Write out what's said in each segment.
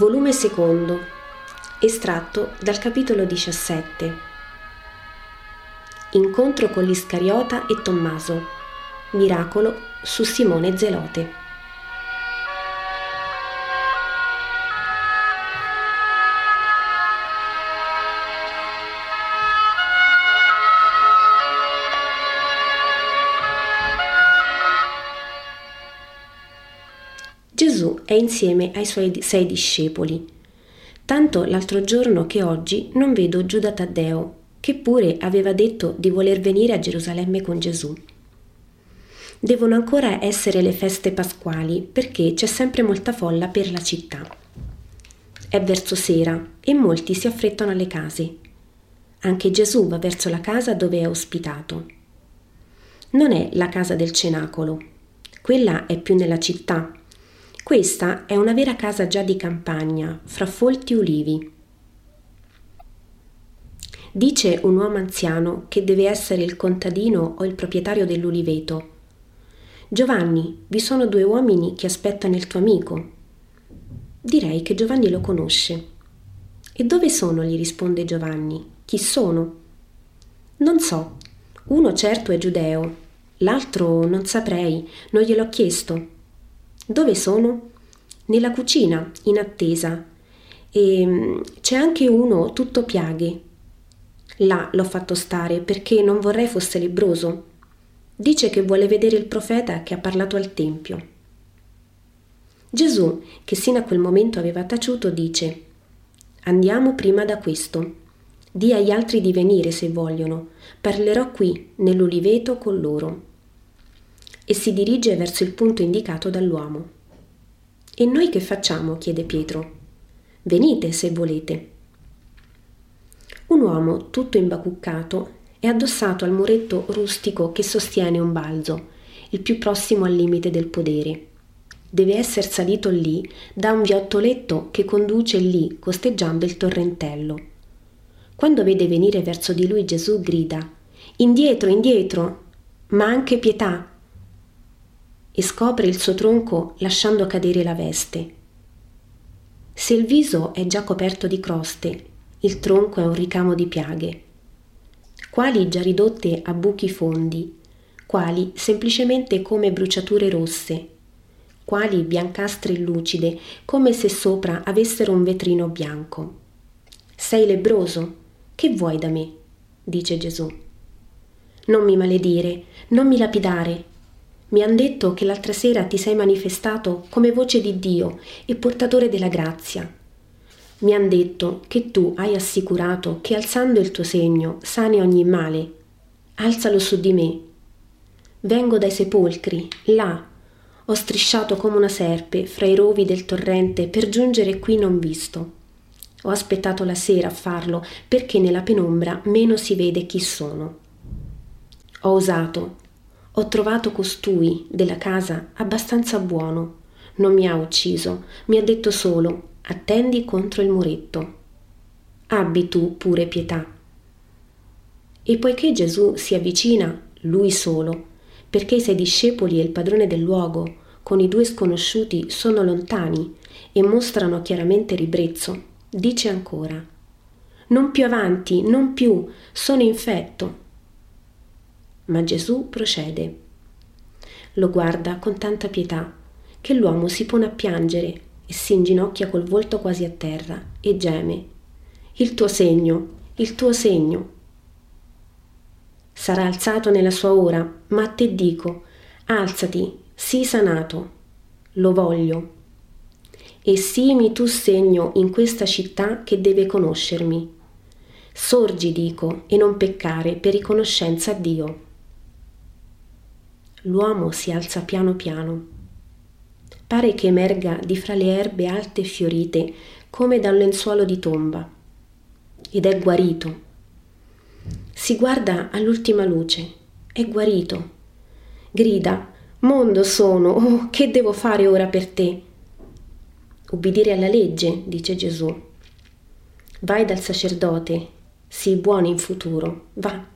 Volume secondo, estratto dal capitolo 17. Incontro con l'Iscariota e Tommaso. Miracolo su Simone Zelote. È insieme ai suoi sei discepoli. Tanto l'altro giorno che oggi non vedo Giuda Taddeo, che pure aveva detto di voler venire a Gerusalemme con Gesù. Devono ancora essere le feste pasquali perché c'è sempre molta folla per la città. È verso sera e molti si affrettano alle case. Anche Gesù va verso la casa dove è ospitato. Non è la casa del cenacolo, quella è più nella città questa è una vera casa già di campagna, fra folti ulivi. Dice un uomo anziano che deve essere il contadino o il proprietario dell'uliveto. Giovanni, vi sono due uomini che aspettano il tuo amico. Direi che Giovanni lo conosce. E dove sono? gli risponde Giovanni. Chi sono? Non so. Uno certo è giudeo, l'altro non saprei, non gliel'ho chiesto. Dove sono? Nella cucina, in attesa. E mm, c'è anche uno tutto piaghe. Là l'ho fatto stare perché non vorrei fosse lebroso. Dice che vuole vedere il profeta che ha parlato al Tempio. Gesù, che sino a quel momento aveva taciuto, dice Andiamo prima da questo. Di agli altri di venire se vogliono. Parlerò qui, nell'uliveto, con loro e si dirige verso il punto indicato dall'uomo. E noi che facciamo? chiede Pietro. Venite se volete. Un uomo tutto imbacuccato è addossato al muretto rustico che sostiene un balzo, il più prossimo al limite del podere. Deve essere salito lì da un viottoletto che conduce lì, costeggiando il torrentello. Quando vede venire verso di lui Gesù grida Indietro, indietro, ma anche pietà, e scopre il suo tronco lasciando cadere la veste. Se il viso è già coperto di croste, il tronco è un ricamo di piaghe, quali già ridotte a buchi fondi, quali semplicemente come bruciature rosse, quali biancastre lucide, come se sopra avessero un vetrino bianco. Sei lebroso? Che vuoi da me? dice Gesù. Non mi maledire, non mi lapidare, mi han detto che l'altra sera ti sei manifestato come voce di Dio e portatore della grazia. Mi han detto che tu hai assicurato che alzando il tuo segno sani ogni male. Alzalo su di me. Vengo dai sepolcri, là. Ho strisciato come una serpe fra i rovi del torrente per giungere qui non visto. Ho aspettato la sera a farlo perché nella penombra meno si vede chi sono. Ho osato, ho trovato costui della casa abbastanza buono. Non mi ha ucciso, mi ha detto solo attendi contro il muretto. Abbi tu pure pietà. E poiché Gesù si avvicina, lui solo, perché i sei discepoli e il padrone del luogo, con i due sconosciuti, sono lontani e mostrano chiaramente ribrezzo, dice ancora Non più avanti, non più, sono infetto, ma Gesù procede. Lo guarda con tanta pietà che l'uomo si pone a piangere e si inginocchia col volto quasi a terra e geme. Il tuo segno, il tuo segno. Sarà alzato nella sua ora, ma a te dico, alzati, sii sanato. Lo voglio. E simi tu segno in questa città che deve conoscermi. Sorgi, dico, e non peccare per riconoscenza a Dio. L'uomo si alza piano piano. Pare che emerga di fra le erbe alte e fiorite come da un lenzuolo di tomba. Ed è guarito. Si guarda all'ultima luce. È guarito. Grida, mondo sono, oh, che devo fare ora per te? Ubbidire alla legge, dice Gesù. Vai dal sacerdote, sii buono in futuro, va.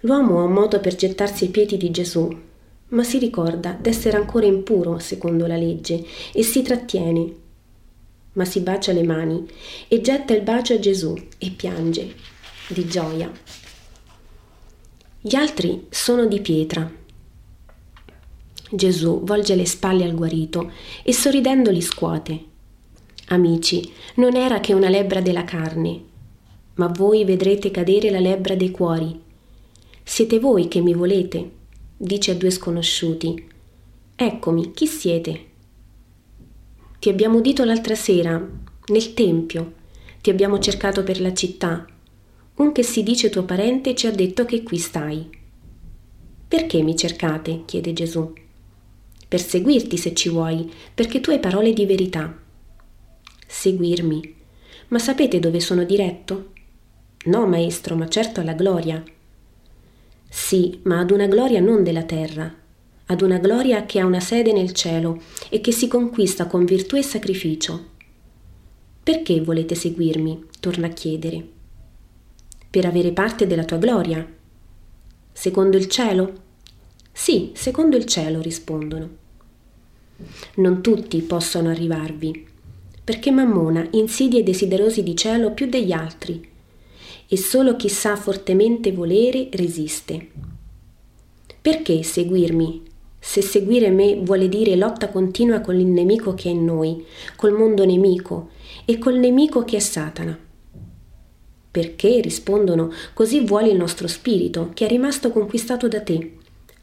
L'uomo ha un modo per gettarsi ai piedi di Gesù, ma si ricorda d'essere ancora impuro secondo la legge e si trattiene. ma si bacia le mani e getta il bacio a Gesù e piange di gioia. Gli altri sono di pietra. Gesù volge le spalle al guarito e sorridendo li scuote. Amici, non era che una lebbra della carne, ma voi vedrete cadere la lebbra dei cuori. Siete voi che mi volete, dice a due sconosciuti. Eccomi, chi siete? Ti abbiamo udito l'altra sera, nel tempio, ti abbiamo cercato per la città. Un che si dice tuo parente ci ha detto che qui stai. Perché mi cercate? chiede Gesù. Per seguirti se ci vuoi, perché tu hai parole di verità. Seguirmi. Ma sapete dove sono diretto? No, maestro, ma certo alla gloria. Sì, ma ad una gloria non della terra, ad una gloria che ha una sede nel cielo e che si conquista con virtù e sacrificio. Perché volete seguirmi? torna a chiedere. Per avere parte della tua gloria. Secondo il cielo? Sì, secondo il cielo, rispondono. Non tutti possono arrivarvi, perché Mammona insidia i desiderosi di cielo più degli altri, e solo chi sa fortemente volere resiste. Perché seguirmi se seguire me vuole dire lotta continua con il nemico che è in noi, col mondo nemico e col nemico che è Satana. Perché, rispondono, così vuole il nostro spirito, che è rimasto conquistato da te.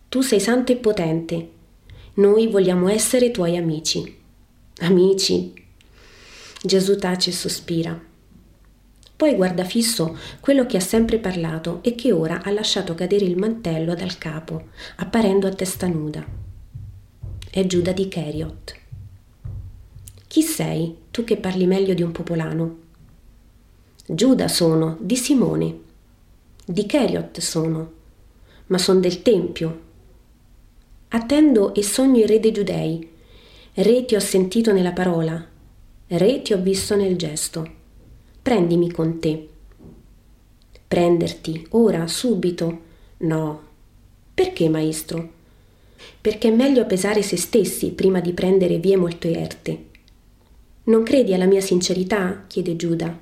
Tu sei santo e potente. Noi vogliamo essere tuoi amici. Amici. Gesù tace e sospira. Poi guarda fisso quello che ha sempre parlato e che ora ha lasciato cadere il mantello dal capo, apparendo a testa nuda. È Giuda di Cheriot. Chi sei, tu che parli meglio di un popolano? Giuda sono, di Simone. Di Cheriot sono, ma son del Tempio. Attendo e sogno il re dei Giudei. Re ti ho sentito nella parola, re ti ho visto nel gesto prendimi con te. Prenderti, ora, subito? No. Perché, maestro? Perché è meglio pesare se stessi prima di prendere vie molto erte. Non credi alla mia sincerità? chiede Giuda.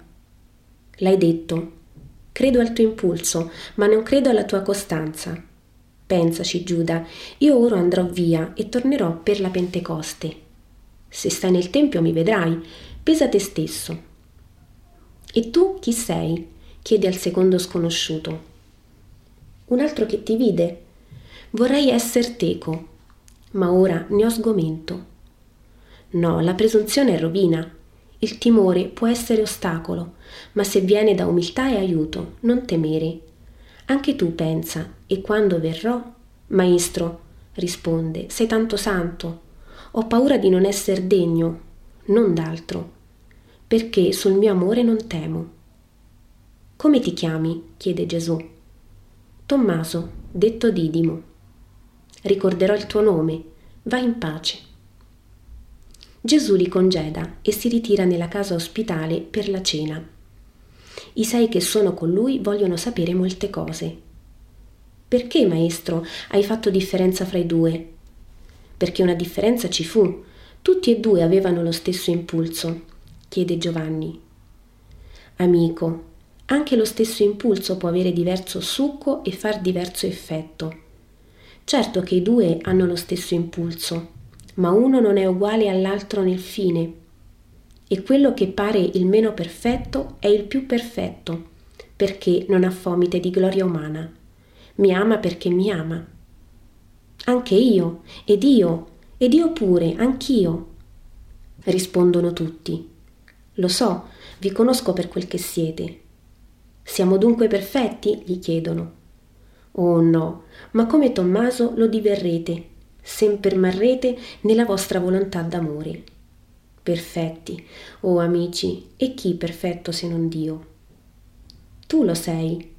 L'hai detto. Credo al tuo impulso, ma non credo alla tua costanza. Pensaci, Giuda, io ora andrò via e tornerò per la Pentecoste. Se stai nel Tempio mi vedrai, pesa te stesso. E tu chi sei? chiede al secondo sconosciuto. Un altro che ti vide. Vorrei esser teco, ma ora ne ho sgomento. No, la presunzione è rovina. Il timore può essere ostacolo, ma se viene da umiltà e aiuto, non temere. Anche tu pensa, e quando verrò? Maestro, risponde, sei tanto santo. Ho paura di non esser degno, non d'altro perché sul mio amore non temo. Come ti chiami? chiede Gesù. Tommaso, detto Didimo. Ricorderò il tuo nome, va in pace. Gesù li congeda e si ritira nella casa ospitale per la cena. I sei che sono con lui vogliono sapere molte cose. Perché, maestro, hai fatto differenza fra i due? Perché una differenza ci fu. Tutti e due avevano lo stesso impulso chiede Giovanni. Amico, anche lo stesso impulso può avere diverso succo e far diverso effetto. Certo che i due hanno lo stesso impulso, ma uno non è uguale all'altro nel fine. E quello che pare il meno perfetto è il più perfetto, perché non ha fomite di gloria umana. Mi ama perché mi ama. Anche io, ed io, ed io pure, anch'io. Rispondono tutti. Lo so, vi conosco per quel che siete. Siamo dunque perfetti? gli chiedono. Oh no, ma come Tommaso lo diverrete, se permarrete nella vostra volontà d'amore. Perfetti, oh amici, e chi perfetto se non Dio? Tu lo sei.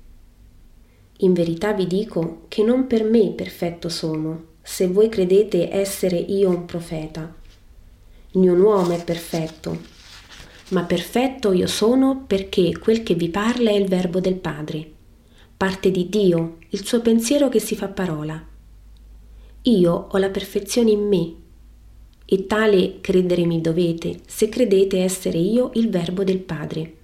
In verità vi dico che non per me perfetto sono, se voi credete essere io un profeta. Niun uomo è perfetto, ma perfetto io sono perché quel che vi parla è il verbo del Padre. Parte di Dio, il suo pensiero che si fa parola. Io ho la perfezione in me. e tale credere mi dovete, se credete essere io il Verbo del Padre.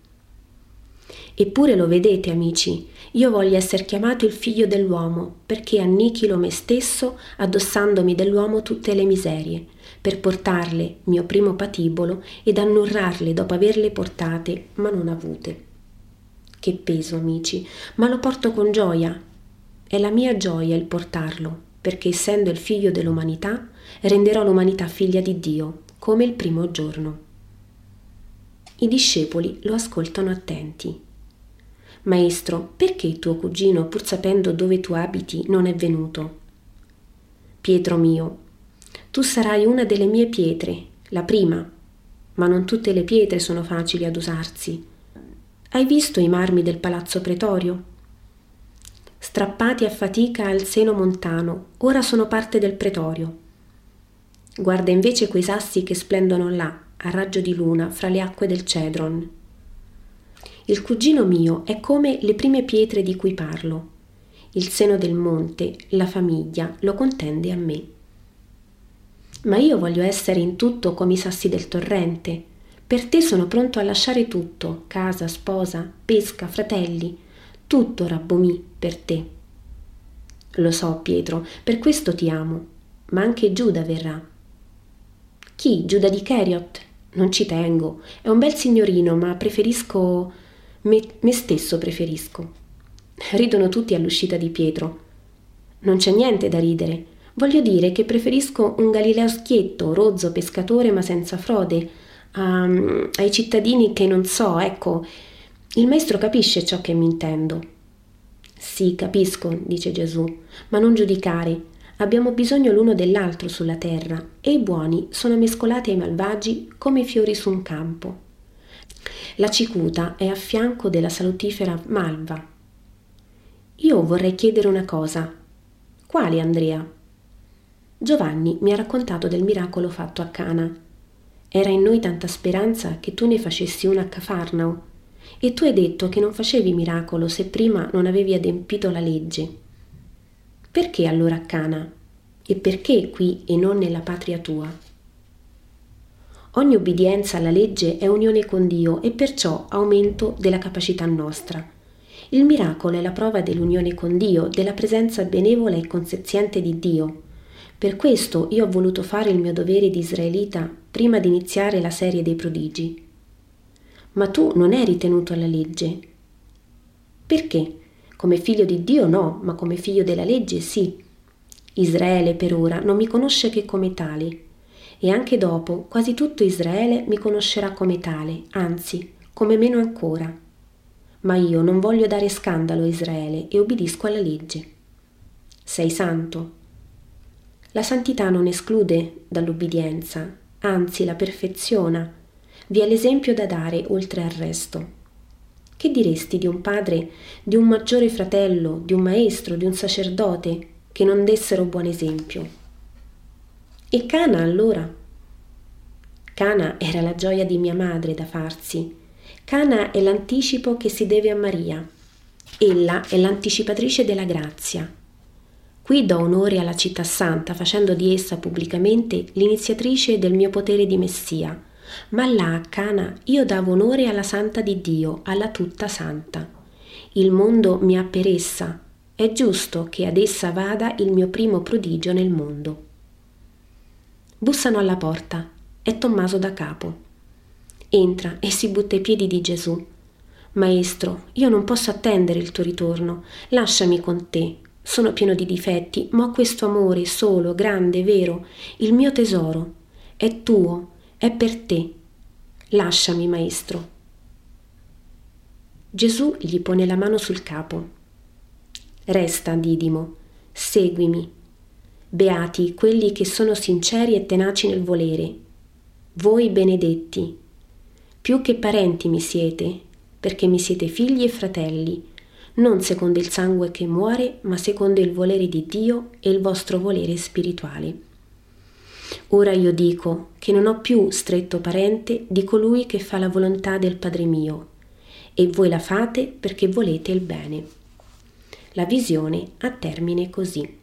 Eppure lo vedete, amici, io voglio essere chiamato il figlio dell'uomo, perché annichilo me stesso, addossandomi dell'uomo tutte le miserie, per portarle, mio primo patibolo, ed annurrarle dopo averle portate, ma non avute. Che peso, amici, ma lo porto con gioia. È la mia gioia il portarlo, perché essendo il figlio dell'umanità, renderò l'umanità figlia di Dio, come il primo giorno. I discepoli lo ascoltano attenti. Maestro, perché tuo cugino, pur sapendo dove tu abiti, non è venuto? Pietro mio, tu sarai una delle mie pietre, la prima, ma non tutte le pietre sono facili ad usarsi. Hai visto i marmi del palazzo pretorio? Strappati a fatica al seno montano, ora sono parte del pretorio. Guarda invece quei sassi che splendono là, a raggio di luna, fra le acque del Cedron. Il cugino mio è come le prime pietre di cui parlo. Il seno del monte, la famiglia, lo contende a me. Ma io voglio essere in tutto come i sassi del torrente. Per te sono pronto a lasciare tutto, casa, sposa, pesca, fratelli, tutto, Rabbomi, per te. Lo so, Pietro, per questo ti amo, ma anche Giuda verrà. Chi? Giuda di Keriot? Non ci tengo, è un bel signorino, ma preferisco me, me stesso preferisco. Ridono tutti all'uscita di Pietro. Non c'è niente da ridere. Voglio dire che preferisco un Galileo schietto, rozzo, pescatore ma senza frode, a, ai cittadini che non so, ecco. Il maestro capisce ciò che mi intendo. Sì, capisco, dice Gesù, ma non giudicare. Abbiamo bisogno l'uno dell'altro sulla terra e i buoni sono mescolati ai malvagi come i fiori su un campo. La cicuta è a fianco della salutifera malva. Io vorrei chiedere una cosa. Quale, Andrea? Giovanni mi ha raccontato del miracolo fatto a Cana. Era in noi tanta speranza che tu ne facessi una a Cafarnao. E tu hai detto che non facevi miracolo se prima non avevi adempito la legge. Perché allora a Cana? E perché qui e non nella patria tua? Ogni obbedienza alla legge è unione con Dio e perciò aumento della capacità nostra. Il miracolo è la prova dell'unione con Dio, della presenza benevola e consenziente di Dio. Per questo io ho voluto fare il mio dovere di israelita prima di iniziare la serie dei prodigi. Ma tu non eri tenuto alla legge. Perché? Come figlio di Dio no, ma come figlio della legge sì. Israele per ora non mi conosce che come tale e anche dopo quasi tutto Israele mi conoscerà come tale, anzi, come meno ancora. Ma io non voglio dare scandalo a Israele e obbedisco alla legge. Sei santo. La santità non esclude dall'obbedienza, anzi la perfeziona. Vi è l'esempio da dare oltre al resto. Che diresti di un padre, di un maggiore fratello, di un maestro, di un sacerdote che non dessero buon esempio? E Cana allora? Cana era la gioia di mia madre da farsi. Cana è l'anticipo che si deve a Maria. Ella è l'anticipatrice della grazia. Qui do onore alla città santa, facendo di essa pubblicamente l'iniziatrice del mio potere di Messia. Ma là a Cana io davo onore alla santa di Dio, alla tutta santa. Il mondo mi ha per essa. È giusto che ad essa vada il mio primo prodigio nel mondo. Bussano alla porta. È Tommaso da capo. Entra e si butta ai piedi di Gesù. Maestro, io non posso attendere il tuo ritorno. Lasciami con te. Sono pieno di difetti, ma ho questo amore solo, grande, vero, il mio tesoro. È tuo, è per te. Lasciami, maestro. Gesù gli pone la mano sul capo. Resta, Didimo, seguimi Beati quelli che sono sinceri e tenaci nel volere. Voi benedetti. Più che parenti mi siete, perché mi siete figli e fratelli, non secondo il sangue che muore, ma secondo il volere di Dio e il vostro volere spirituale. Ora io dico che non ho più stretto parente di colui che fa la volontà del Padre mio, e voi la fate perché volete il bene. La visione ha termine così.